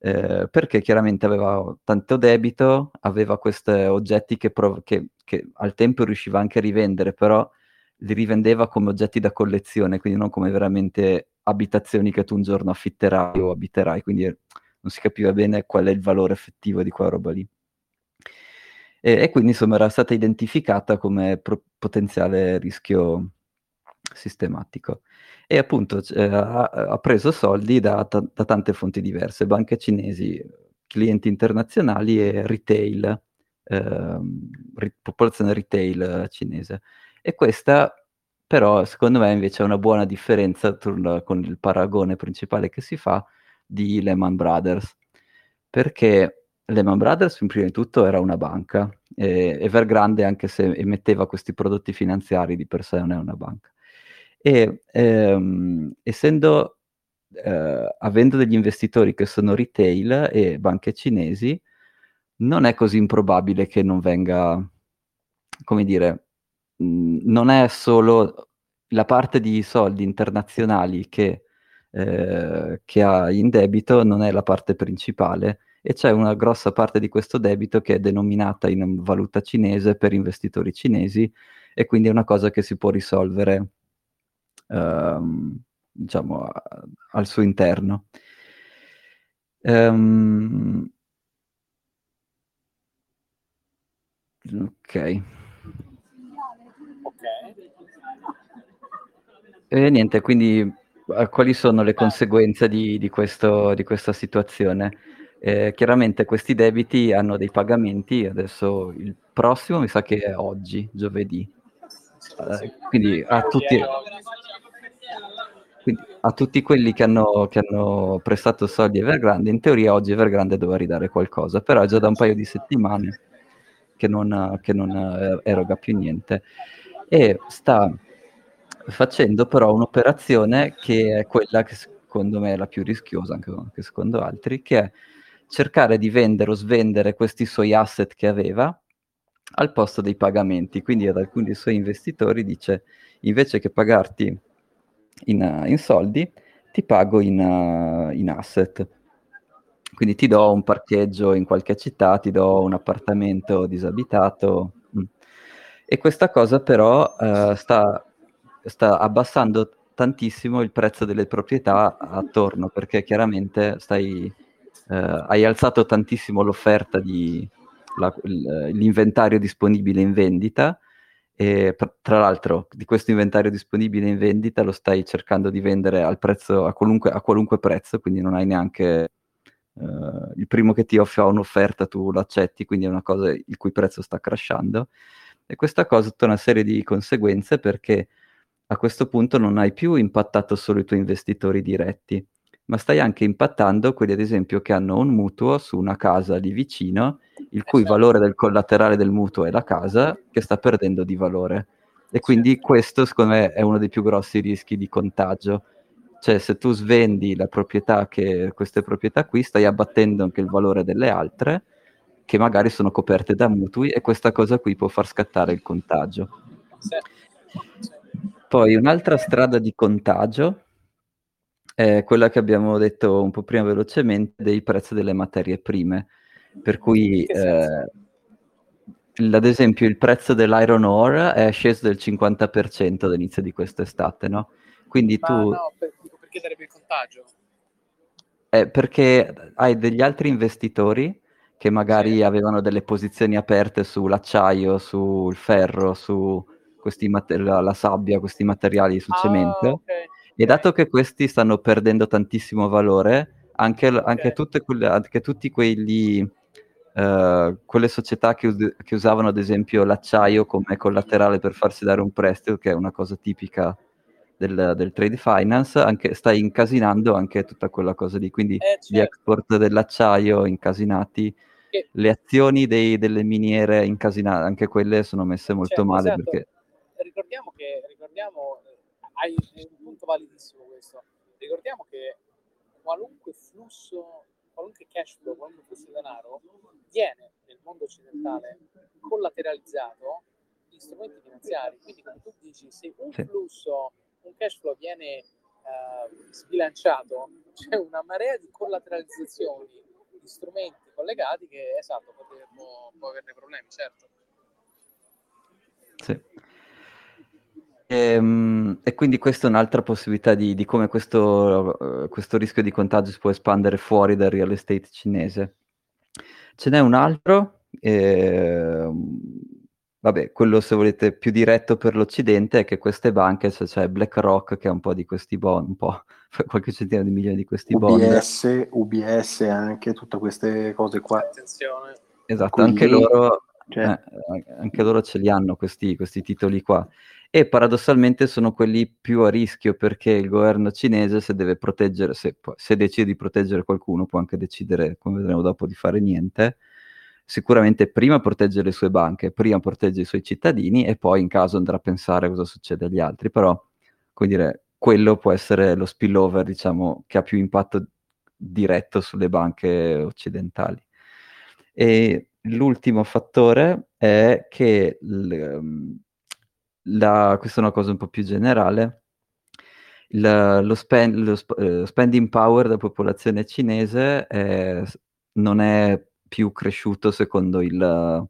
Eh, perché chiaramente aveva tanto debito, aveva questi oggetti che, prov- che, che al tempo riusciva anche a rivendere, però li rivendeva come oggetti da collezione, quindi non come veramente abitazioni che tu un giorno affitterai o abiterai, quindi non si capiva bene qual è il valore effettivo di quella roba lì. E, e quindi insomma era stata identificata come pro- potenziale rischio sistematico. E appunto eh, ha, ha, preso soldi da, da, tante fonti diverse, banche cinesi, clienti internazionali e retail, eh, popolazione retail cinese. E questa però secondo me invece è una buona differenza con il paragone principale che si fa di Lehman Brothers, perché Lehman Brothers prima di tutto era una banca, e Evergrande anche se emetteva questi prodotti finanziari di per sé non è una banca. E ehm, essendo, eh, avendo degli investitori che sono retail e banche cinesi, non è così improbabile che non venga, come dire, non è solo la parte di soldi internazionali che, eh, che ha in debito, non è la parte principale e c'è una grossa parte di questo debito che è denominata in valuta cinese per investitori cinesi e quindi è una cosa che si può risolvere ehm, diciamo a, al suo interno. Um, ok. E niente, quindi eh, quali sono le conseguenze di, di, questo, di questa situazione? Eh, chiaramente questi debiti hanno dei pagamenti, adesso il prossimo mi sa che è oggi, giovedì. Eh, quindi, a tutti, quindi a tutti, quelli che hanno, che hanno prestato soldi a Evergrande, in teoria oggi Evergrande doveva ridare qualcosa, però è già da un paio di settimane che non, che non eh, eroga più niente. E sta facendo però un'operazione che è quella che secondo me è la più rischiosa, anche, secondo altri, che è cercare di vendere o svendere questi suoi asset che aveva al posto dei pagamenti. Quindi ad alcuni dei suoi investitori dice invece che pagarti in, in soldi, ti pago in, in, asset. Quindi ti do un parcheggio in qualche città, ti do un appartamento disabitato. Mm. E questa cosa però uh, sta sta abbassando tantissimo il prezzo delle proprietà attorno, perché chiaramente stai, eh, hai alzato tantissimo l'offerta di la, l'inventario disponibile in vendita e tra l'altro di questo inventario disponibile in vendita lo stai cercando di vendere al prezzo, a, qualunque, a qualunque prezzo, quindi non hai neanche Uh, il primo che ti offre un'offerta tu l'accetti, quindi è una cosa il cui prezzo sta crashando. E questa cosa ha tutta una serie di conseguenze perché a questo punto non hai più impattato solo i tuoi investitori diretti, ma stai anche impattando quelli ad esempio che hanno un mutuo su una casa lì vicino, il cui esatto. valore del collaterale del mutuo è la casa, che sta perdendo di valore. E quindi certo. questo secondo me è uno dei più grossi rischi di contagio. Cioè se tu svendi la proprietà che, queste proprietà qui, stai abbattendo anche il valore delle altre, che magari sono coperte da mutui, e questa cosa qui può far scattare il contagio. Sì. Poi un'altra strada di contagio è quella che abbiamo detto un po' prima velocemente dei prezzi delle materie prime, per cui eh, ad esempio il prezzo dell'iron ore è sceso del 50% all'inizio di quest'estate, no? Quindi Ma tu... No, per, perché sarebbe il contagio? Eh, perché hai degli altri investitori che magari sì. avevano delle posizioni aperte sull'acciaio, sul ferro, su mater- la, la, sabbia, questi materiali sul ah, cemento. Okay. E dato che questi stanno perdendo tantissimo valore, anche, anche, okay. quelle, anche tutti quelli, uh, quelle società che, us- che, usavano ad esempio l'acciaio come collaterale per farsi dare un prestito, che è una cosa tipica del, del trade finance, anche, sta incasinando anche tutta quella cosa lì. Quindi eh, certo. gli export dell'acciaio incasinati, le azioni dei, delle miniere incasinate, anche quelle sono messe molto certo, male esatto. perché ricordiamo che, ricordiamo, hai un punto validissimo questo, ricordiamo che qualunque flusso, qualunque cash flow, qualunque flusso di denaro viene nel mondo occidentale collateralizzato in strumenti finanziari. Quindi come tu dici, se un flusso, un cash flow viene eh, sbilanciato, c'è una marea di collateralizzazioni di strumenti collegati che esatto può, può averne problemi, certo. Sì. E, ehm, e, quindi questa è un'altra possibilità di, di come questo, uh, questo, rischio di contagio si può espandere fuori dal real estate cinese. Ce n'è un altro Ehm, vabbè, quello se volete più diretto per l'Occidente è che queste banche, cioè, c'è BlackRock che ha un po' di questi bond, un po', [LAUGHS] qualche centinaio di milioni di questi bond. UBS, UBS anche, tutte queste cose qua. Attenzione. Esatto, Quindi, anche loro, cioè- eh, anche loro ce li hanno questi, questi titoli qua. E paradossalmente sono quelli più a rischio perché il governo cinese, se deve proteggere, se, se decide di proteggere qualcuno, può anche decidere, come vedremo dopo, di fare niente. Sicuramente prima protegge le sue banche, prima protegge i suoi cittadini e poi in caso andrà a pensare cosa succede agli altri. Però, come dire, quello può essere lo spillover, diciamo, che ha più impatto diretto sulle banche occidentali. E l'ultimo fattore è che l- la, questa è una cosa un po' più generale, il- lo, spend- lo sp- eh, spending power della popolazione cinese è- non è più cresciuto secondo il,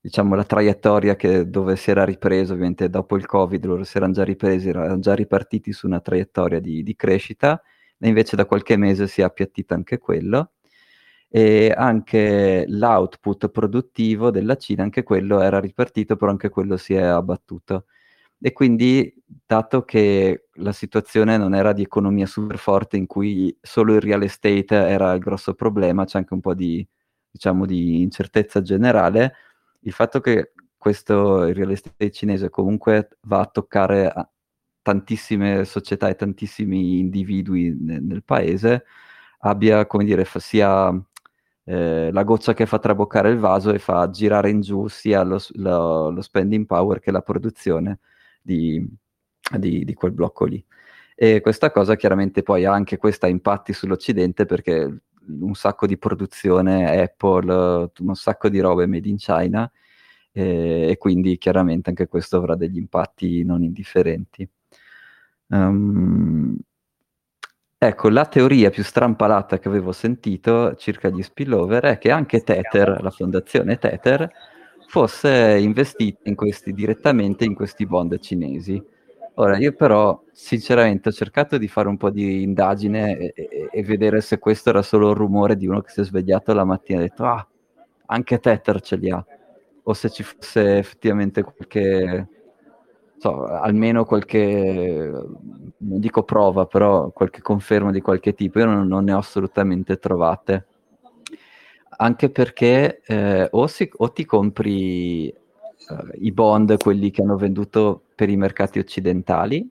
diciamo, la traiettoria che, dove si era ripreso, ovviamente dopo il Covid loro si erano già ripresi, erano già ripartiti su una traiettoria di, di crescita, e invece da qualche mese si è appiattito anche quello e anche l'output produttivo della Cina, anche quello era ripartito, però anche quello si è abbattuto. E quindi, dato che la situazione non era di economia super forte in cui solo il real estate era il grosso problema, c'è anche un po' di, diciamo, di incertezza generale, il fatto che questo il real estate cinese comunque va a toccare tantissime società e tantissimi individui nel, nel paese, abbia, come dire, fa- sia eh, la goccia che fa traboccare il vaso e fa girare in giù sia lo, lo- lo spending power che la produzione di, di- di quel blocco lì. E questa cosa chiaramente poi ha anche questa impatti sull'Occidente perché un sacco di produzione Apple, un sacco di robe made in China eh, e quindi chiaramente anche questo avrà degli impatti non indifferenti. Um, ecco, la teoria più strampalata che avevo sentito circa gli spillover è che anche Tether, la fondazione Tether, fosse investita in questi, direttamente in questi bond cinesi. Ora, io però sinceramente ho cercato di fare un po' di indagine e, e- e vedere se questo era solo il rumore di uno che si è svegliato la mattina e ha detto ah, anche Tether ce li ha, o se ci fosse effettivamente qualche, so, almeno qualche, non dico prova, però qualche conferma di qualche tipo. Io non, non ne ho assolutamente trovate. Anche perché eh, o, si- o ti compri eh, i bond, quelli che hanno venduto per i mercati occidentali,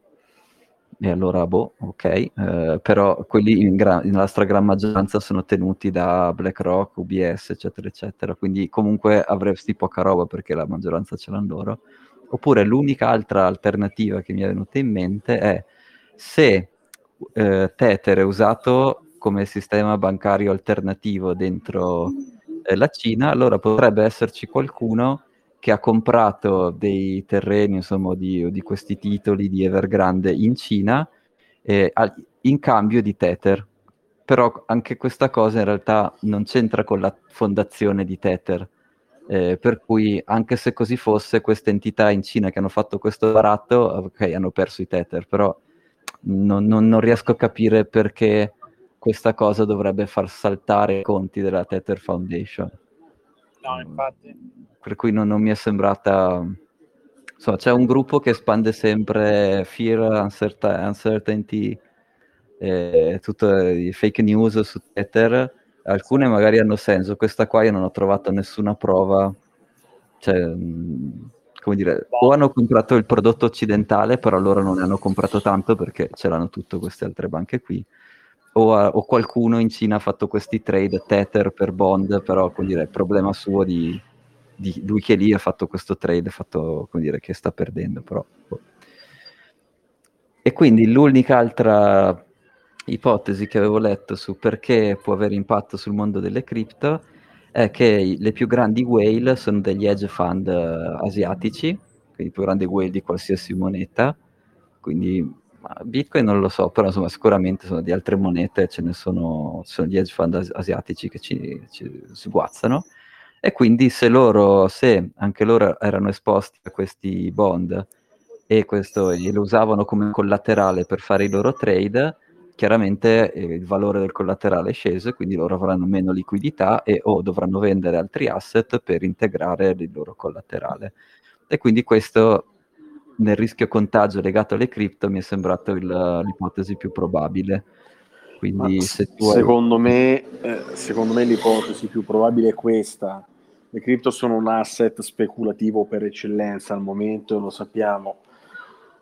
e allora, boh, ok, eh, però quelli in gra- nella stragrande maggioranza sono tenuti da BlackRock, UBS, eccetera, eccetera, quindi comunque avresti poca roba perché la maggioranza ce l'hanno loro. Oppure l'unica altra alternativa che mi è venuta in mente è se eh, Tether è usato come sistema bancario alternativo dentro eh, la Cina, allora potrebbe esserci qualcuno che ha comprato dei terreni, insomma, di, di questi titoli di Evergrande in Cina eh, al- in cambio di Tether. Però anche questa cosa in realtà non c'entra con la fondazione di Tether. Eh, per cui anche se così fosse, queste entità in Cina che hanno fatto questo baratto, ok, hanno perso i Tether, però non, non- non riesco a capire perché questa cosa dovrebbe far saltare i conti della Tether Foundation. No, infatti. Per cui non, non mi è sembrata... Insomma, c'è un gruppo che espande sempre fear, uncerta- uncertainty, eh, tutte i fake news su Tether. Alcune magari hanno senso, questa qua io non ho trovato nessuna prova. Cioè, come dire, o hanno comprato il prodotto occidentale, però loro non ne hanno comprato tanto perché ce l'hanno tutte queste altre banche qui. O, ha- o qualcuno in Cina ha fatto questi trade Tether per bond, però come dire, è problema suo di, di lui che lì ha fatto questo trade, fatto come dire che sta perdendo, però. boh. E quindi l'unica altra ipotesi che avevo letto su perché può avere impatto sul mondo delle cripto è che le più grandi whale sono degli hedge fund eh, asiatici, quindi più grandi whale di qualsiasi moneta, quindi Bitcoin non lo so, però insomma sicuramente sono di altre monete, ce ne sono, sono gli hedge fund as- asiatici che ci, ci sguazzano. E quindi se loro, se anche loro erano esposti a questi bond e, questo, e lo usavano come collaterale per fare i loro trade, chiaramente eh, il valore del collaterale è sceso e quindi loro avranno meno liquidità e o dovranno vendere altri asset per integrare il loro collaterale. E quindi questo nel rischio contagio legato alle cripto mi è sembrato il, l'ipotesi più probabile. Quindi, se secondo, hai... me, eh, secondo me l'ipotesi più probabile è questa. Le cripto sono un asset speculativo per eccellenza al momento, lo sappiamo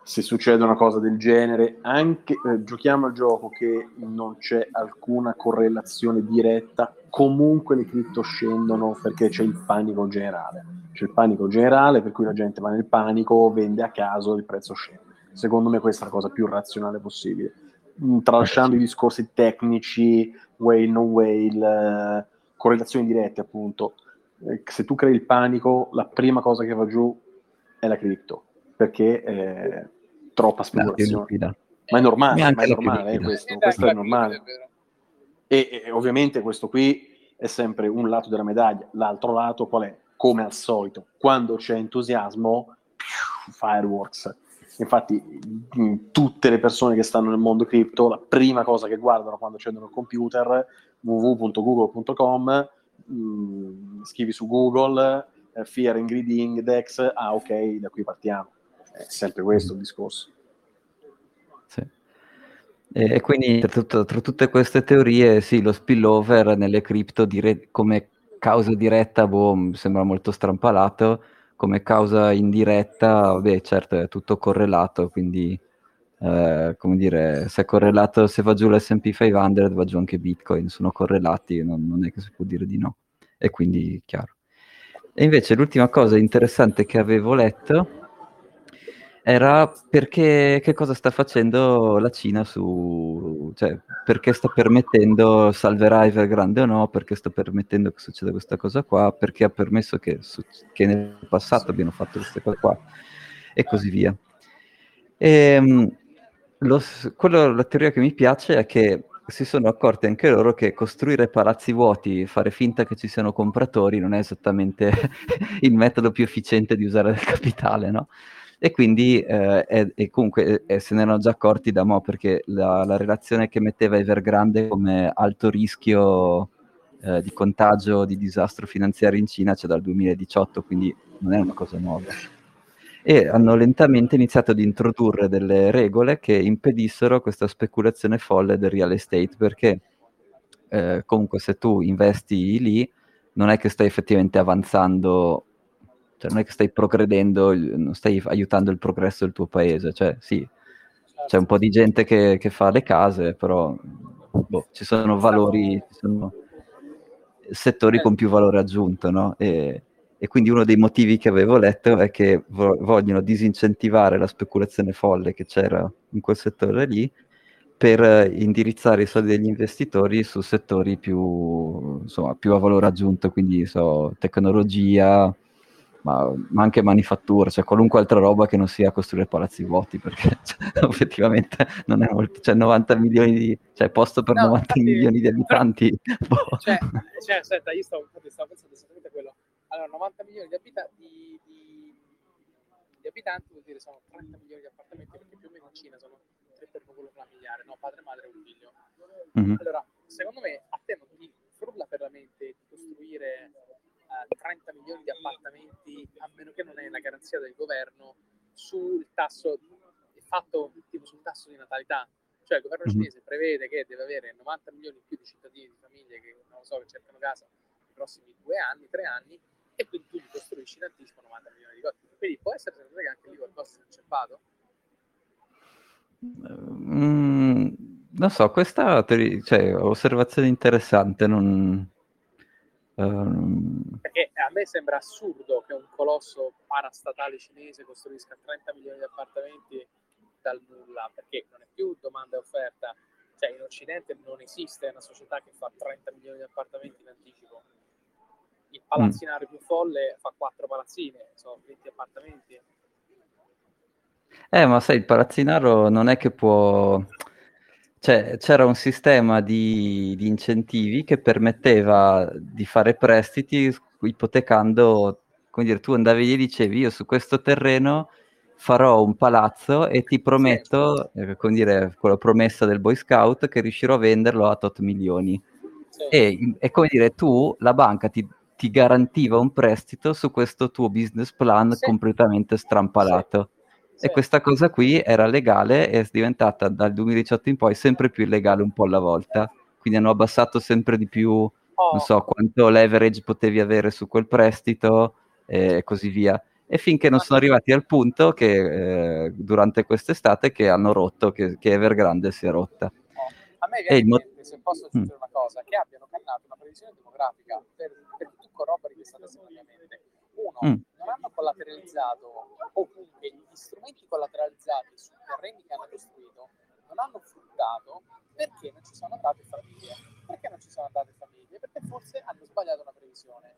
se succede una cosa del genere, anche eh, giochiamo al gioco che non c'è alcuna correlazione diretta, comunque le cripto scendono perché c'è il panico generale. C'è il panico generale per cui la gente va nel panico, vende a caso, il prezzo scende. Secondo me questa è la cosa più razionale possibile. Mm, tralasciando i discorsi tecnici, whale, non whale, eh, correlazioni dirette appunto. Eh, se tu crei il panico, la prima cosa che va giù è la cripto perché eh, troppa speculazione. Ma è normale, ma è normale eh, questo, questo è normale. E, e, ovviamente questo qui è sempre un lato della medaglia. L'altro lato qual è? Come al solito, quando c'è entusiasmo, fireworks. Infatti, tutte le persone che stanno nel mondo cripto, la prima cosa che guardano quando accendono il computer, www.google.com, mh, mm, scrivi su Google, eh, Fear and Greed Index, ah ok, da qui partiamo è sempre questo il discorso. Sì. E, quindi tra, tutto, tra, tutte queste teorie, sì, lo spillover nelle cripto dire, come causa diretta boh, sembra molto strampalato, come causa indiretta, beh, certo è tutto correlato, quindi eh, come dire, se è correlato, se va giù l'S&P 500 va giù anche Bitcoin, sono correlati, non, non è che si può dire di no, e quindi chiaro. E invece l'ultima cosa interessante che avevo letto era perché che cosa sta facendo la Cina su, cioè perché sta permettendo, salverà Evergrande o no, perché sta permettendo che succeda questa cosa qua, perché ha permesso che, che nel passato abbiano fatto queste cose qua e così via. E, ehm, lo, quello, la teoria che mi piace è che si sono accorti anche loro che costruire palazzi vuoti, fare finta che ci siano compratori non è esattamente [LAUGHS] il metodo più efficiente di usare il capitale, no? E quindi eh, e comunque eh, se ne erano già accorti da mo' perché la, la relazione che metteva Evergrande come alto rischio eh, di contagio di disastro finanziario in Cina c'è dal 2018, quindi non è una cosa nuova. E hanno lentamente iniziato ad introdurre delle regole che impedissero questa speculazione folle del real estate, perché eh, comunque se tu investi lì non è che stai effettivamente avanzando cioè, non è che stai progredendo, non stai aiutando il progresso del tuo paese. Cioè, sì, c'è un po' di gente che, che fa le case, però boh, ci sono valori, ci sono settori con più valore aggiunto, no? E, e quindi uno dei motivi che avevo letto è che vo- vogliono disincentivare la speculazione folle che c'era in quel settore lì per indirizzare i soldi degli investitori su settori più, insomma, più a valore aggiunto, quindi so, tecnologia, ma, ma, anche manifattura, cioè qualunque altra roba che non sia costruire palazzi vuoti, perché [LAUGHS] cioè, effettivamente non è molto, cioè 90 milioni di, cioè posto per no, 90 infatti, milioni di abitanti. [LAUGHS] Boh. Cioè, cioè, aspetta, io stavo, stavo pensando esattamente a quello. Allora, 90 milioni di, abita- di, di, di, abitanti vuol dire sono 30 milioni di appartamenti, perché più o meno in Cina sono 3 per popolo familiare, no? Padre, madre e un figlio. Mm-hmm. Allora, secondo me a te non ti frulla per la mente di costruire 30 milioni di appartamenti, a meno che non è la garanzia del governo, sul tasso fatto tipo sul tasso di natalità. Cioè il governo mhm. cinese prevede che deve avere 90 milioni in più di cittadini, di famiglie che non so, che cercano casa nei prossimi due anni, tre anni, e quindi tu gli costruisci in anticipo 90 milioni di cose. Quindi può essere che anche lì qualcosa sia inceppato? Mm, non so, questa cioè, osservazione interessante, non, Um... Perché a me sembra assurdo che un colosso parastatale cinese costruisca 30 milioni di appartamenti dal nulla, perché non è più domanda e offerta. Cioè in Occidente non esiste una società che fa 30 milioni di appartamenti in anticipo. Il palazzinario mm. più folle fa 4 palazzine, sono 20 appartamenti. Eh, ma sai, il palazzinaro non è che può cioè, c'era un sistema di, di, incentivi che permetteva di fare prestiti ipotecando, come dire, tu andavi lì e dicevi io su questo terreno farò un palazzo e ti prometto, eh, come dire, con la promessa del Boy Scout, che riuscirò a venderlo a tot milioni. Sì. E, e come dire, tu, la banca ti, ti garantiva un prestito su questo tuo business plan Sì. completamente strampalato. E questa cosa qui era legale e è diventata dal 2018 in poi sempre più illegale un po' alla volta. Quindi hanno abbassato sempre di più, Oh, non so, quanto leverage potevi avere su quel prestito e così via. E finché non sono arrivati al punto che eh, durante quest'estate che hanno rotto, che, che Evergrande si è rotta. oh. A me viene in mo- mente, se posso aggiungere una cosa, che abbiano cannato una previsione demografica per, perché tu corrobori questa testimonialmente. Uno, Mm. non hanno collateralizzato, o comunque gli strumenti collateralizzati sui terreni che hanno costruito non hanno fruttato perché non ci sono andate famiglie. Perché non ci sono andate famiglie? Perché forse hanno sbagliato una previsione.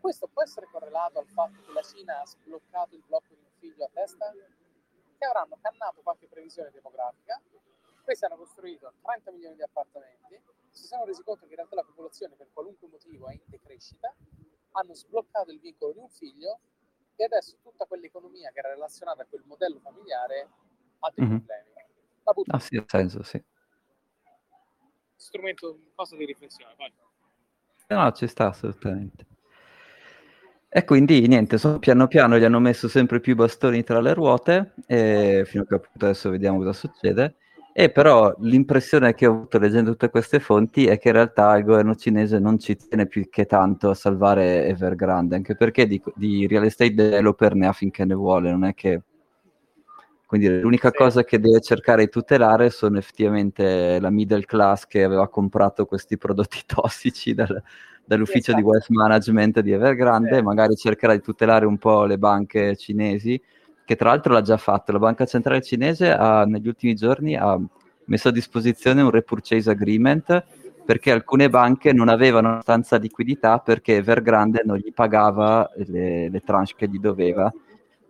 Questo può essere correlato al fatto che la Cina ha sbloccato il blocco di un figlio a testa? Che avranno cannato qualche previsione demografica. Questi hanno costruito 30 milioni di appartamenti, si sono resi conto che in realtà la popolazione per qualunque motivo è in decrescita, hanno sbloccato il vincolo di un figlio e adesso tutta quell'economia che era relazionata a quel modello familiare ha dei Mhm. problemi. La Ah sì, ha senso, sì. strumento, cosa di riflessione. Vai. No, ci sta assolutamente. E quindi niente, so- piano piano gli hanno messo sempre più bastoni tra le ruote, e fino a che appunto adesso vediamo cosa succede. E però l'impressione che ho avuto leggendo tutte queste fonti è che in realtà il governo cinese non ci tiene più che tanto a salvare Evergrande, anche perché di, di real estate developer ne ha finché ne vuole, non è che... Quindi l'unica Sì. cosa che deve cercare di tutelare sono effettivamente la middle class che aveva comprato questi prodotti [LAUGHS] tossici dal- dall'ufficio di Esatto. wealth management di Evergrande, Sì. magari cercherà di tutelare un po' le banche cinesi, che tra l'altro l'ha già fatto. La banca centrale cinese ha, negli ultimi giorni ha messo a disposizione un repurchase agreement perché alcune banche non avevano abbastanza liquidità perché Evergrande non gli pagava le, le tranche che gli doveva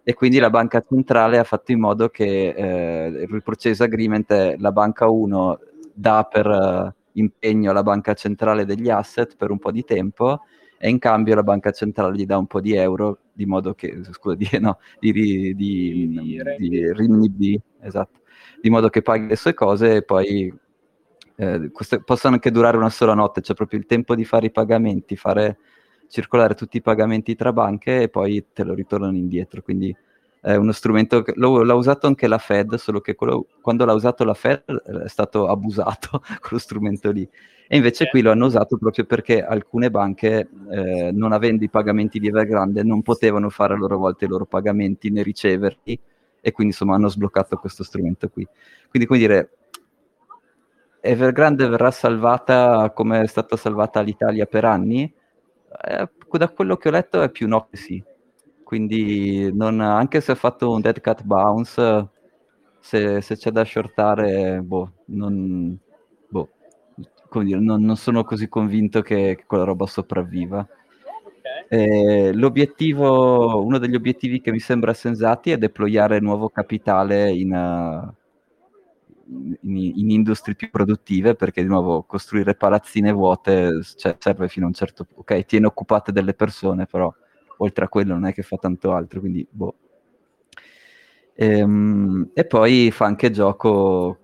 e quindi la banca centrale ha fatto in modo che eh, il repurchase agreement è la banca 1 dà per eh, impegno alla banca centrale degli asset per un po' di tempo e in cambio la banca centrale gli dà un po' di euro di modo che, scusa, di, no, di, di, Di- di renminbi, esatto, di modo che paghi le sue cose e poi eh, queste possono anche durare una sola notte, cioè proprio il tempo di fare i pagamenti, fare circolare tutti i pagamenti tra banche e poi te lo ritornano indietro. Quindi è uno strumento che lo- l'ha usato anche la Fed, solo che quello- quando l'ha usato la Fed eh, è stato abusato [LAUGHS] quello strumento lì. E invece Sì. qui lo hanno usato proprio perché alcune banche, eh, non avendo i pagamenti di Evergrande, non potevano fare a loro volta i loro pagamenti né riceverli e quindi insomma hanno sbloccato questo strumento qui. Quindi come dire, Evergrande verrà salvata come è stata salvata l'Italia per anni? Eh, da quello che ho letto è più no che sì. Quindi non- anche se ha fatto un dead cat bounce, se, se c'è da shortare, boh, non, come dire, non, non sono così convinto che, che quella roba sopravviva. Eh, l'obiettivo, uno degli obiettivi che mi sembra sensati è deployare nuovo capitale in, eh, in, in industrie più produttive perché di nuovo costruire palazzine vuote cioè, serve fino a un certo punto. Ok, tiene occupate delle persone, però oltre a quello non è che fa tanto altro, quindi boh. Ehm, e poi fa anche gioco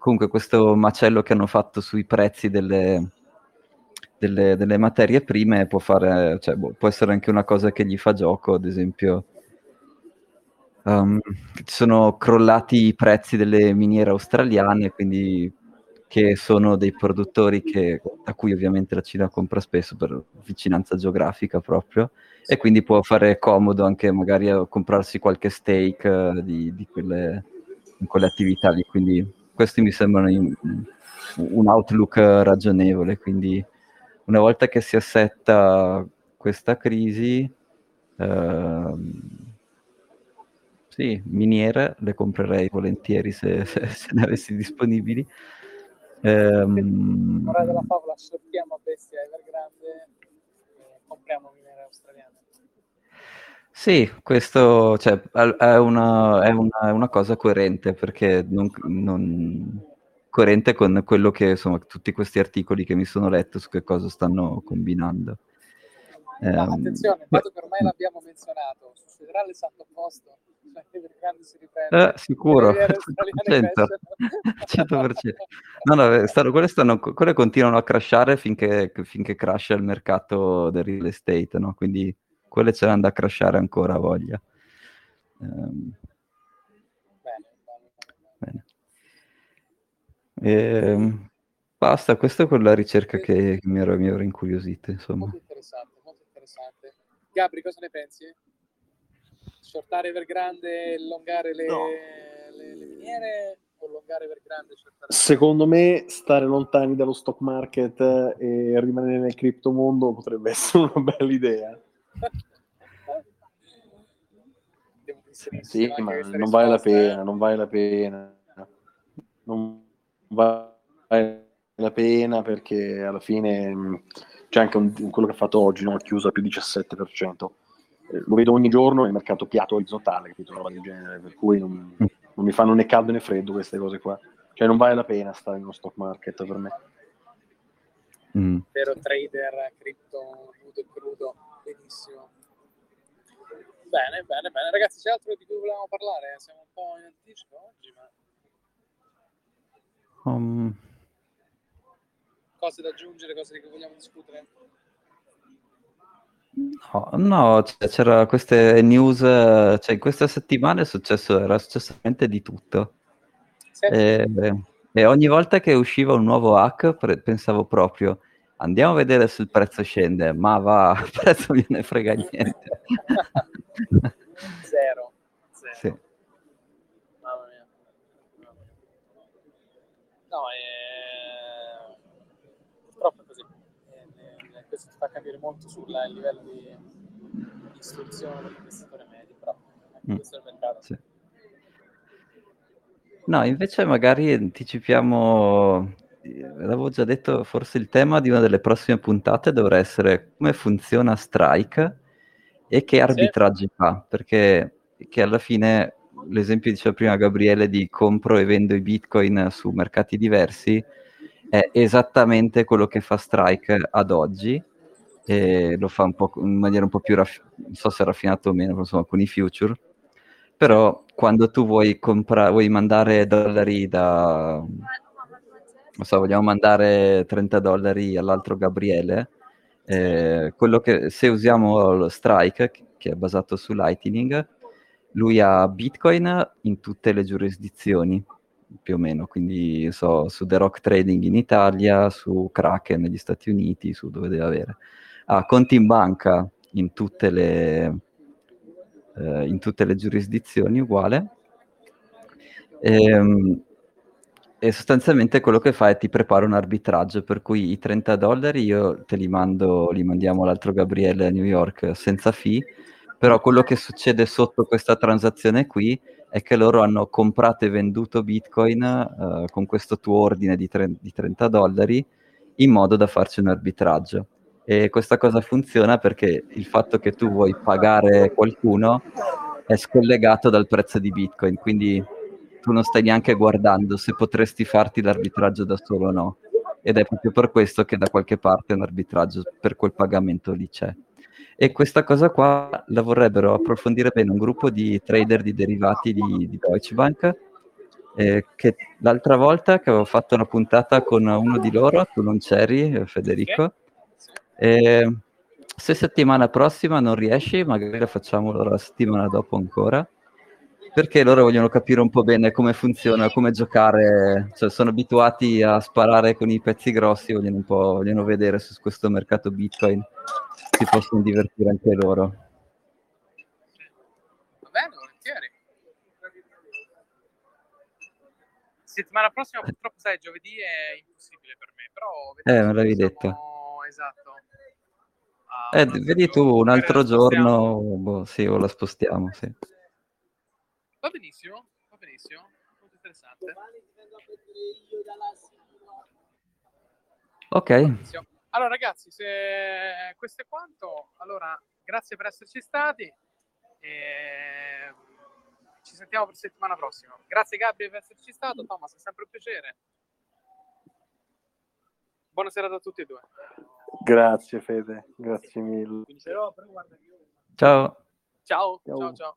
comunque questo macello che hanno fatto sui prezzi delle, delle, delle materie prime può fare, cioè, boh, può essere anche una cosa che gli fa gioco, ad esempio. Um, sono crollati i prezzi delle miniere australiane, quindi che sono dei produttori che, da cui ovviamente la Cina compra spesso per vicinanza geografica proprio, e quindi può fare comodo anche magari a comprarsi qualche stake eh, di, di quelle, in quelle attività lì. Quindi questi mi sembrano in- un outlook ragionevole. Quindi una volta che si assetta questa crisi, ehm, sì, miniere le comprerei volentieri se, [LAUGHS] se- se ne avessi disponibili. Ehm, Morale della favola, sortiamo a bestia Evergrande e compriamo miniere australiane. Sì, questo cioè, è una, è una- una cosa coerente perché non, non- coerente con quello che insomma tutti questi articoli che mi sono letto su che cosa stanno combinando. Ma Ehm, attenzione, dato che ormai l'abbiamo menzionato, succederà l'esatto opposto, cioè. [LAUGHS] Eh, sicuro, Le australiane 100%. crescono. 100%. No, no, eh, stanno- quelle, stanno- quelle continuano a crashare finché, finché crasha il mercato del real estate, no? Quindi quelle ce l'hanno da crashare ancora a voglia. Ehm, Bene, bene. Ehm, basta, questa è quella ricerca che mi ero, mi ero incuriosito, insomma. Molto interessante, molto interessante. Gabri, cosa ne pensi? Shortare Evergrande e allungare le, No. le, le miniere o allungare Evergrande e shortare Secondo me stare lontani dallo stock market e rimanere nel criptomondo potrebbe [LAUGHS] essere una bella idea. Sì, ma non vale la eh. pena, non vale la pena. Non vale la pena perché alla fine mh, c'è anche un- quello che ha fatto oggi, no? chiuso a più 17%. Eh, Lo vedo ogni giorno nel mercato piatto orizzontale, capito? Una roba del genere, per cui non, non mi fanno né caldo né freddo queste cose qua. Cioè non vale la pena stare in uno stock market per me. Mm. vero trader cripto nudo e crudo benissimo bene bene bene ragazzi c'è altro di cui volevamo parlare siamo un po' in anticipo oggi ma Um, cose da aggiungere cose di cui vogliamo discutere No, no, c- c'era queste news, cioè in questa settimana è successo, era successo veramente di tutto. Sì. E, e ogni volta che usciva un nuovo hack pre- pensavo proprio, andiamo a vedere se il prezzo scende, ma va, [LAUGHS] il prezzo non ne frega niente. zero zero Sì. mamma mia Mamma mia. no eh... purtroppo è così Eh, eh, questo ti fa capire molto sul livello di di istruzione dell'investitore medio però Mm. questo è il mercato Sì. No, invece magari anticipiamo, l'avevo già detto, forse il tema di una delle prossime puntate dovrà essere come funziona Strike e che arbitraggi fa, perché che alla fine l'esempio diceva prima Gabriele di compro e vendo i bitcoin su mercati diversi è esattamente quello che fa Strike ad oggi e lo fa un po' in maniera un po' più raffinata, non so se è raffinato o meno, insomma con i future. Però quando tu vuoi comprare, vuoi mandare dollari da, non so, vogliamo mandare 30 dollari all'altro Gabriele, eh, che, se usiamo lo Strike, che è basato su Lightning, lui ha Bitcoin in tutte le giurisdizioni, più o meno, quindi so, su The Rock Trading in Italia, su Kraken negli Stati Uniti, su dove deve avere. Ha conti in banca in tutte le eh, in tutte le giurisdizioni uguale. Ehm, E, sostanzialmente quello che fa è ti prepara un arbitraggio, per cui i 30 dollari io te li mando, li mandiamo all'altro Gabriele a New York senza fee, però quello che succede sotto questa transazione qui è che loro hanno comprato e venduto Bitcoin eh, con questo tuo ordine di, tre- di 30 dollari in modo da farci un arbitraggio. E questa cosa funziona perché il fatto che tu vuoi pagare qualcuno è scollegato dal prezzo di Bitcoin, quindi tu non stai neanche guardando se potresti farti l'arbitraggio da solo o no. Ed è proprio per questo che da qualche parte un arbitraggio per quel pagamento lì c'è. E questa cosa qua la vorrebbero approfondire bene un gruppo di trader di derivati di, di Deutsche Bank, eh, che l'altra volta che avevo fatto una puntata con uno di loro, tu non c'eri, eh, Federico, e se settimana prossima non riesci, magari la facciamo la settimana dopo ancora, perché loro vogliono capire un po' bene come funziona, come giocare, cioè sono abituati a sparare con i pezzi grossi, vogliono un po' vogliono vedere su questo mercato Bitcoin si possono divertire anche loro. Va bene, volentieri. Settimana prossima, purtroppo, sai, giovedì è impossibile per me, però Eh, me l'avevi detto. Esatto. Ah, Eh, vedi tu, un altro giorno, boh, sì, o la spostiamo, sì. Va benissimo, va benissimo, molto interessante. Ok, Benissimo. Allora ragazzi, se questo è quanto, allora grazie per esserci stati e ci sentiamo per settimana prossima. Grazie Gabriele per esserci stato, Thomas, è sempre un piacere. Buonasera a tutti e due. Grazie Fede, grazie mille. Però, però guarda che io- Ciao. Ciao, Ciao. ciao, ciao.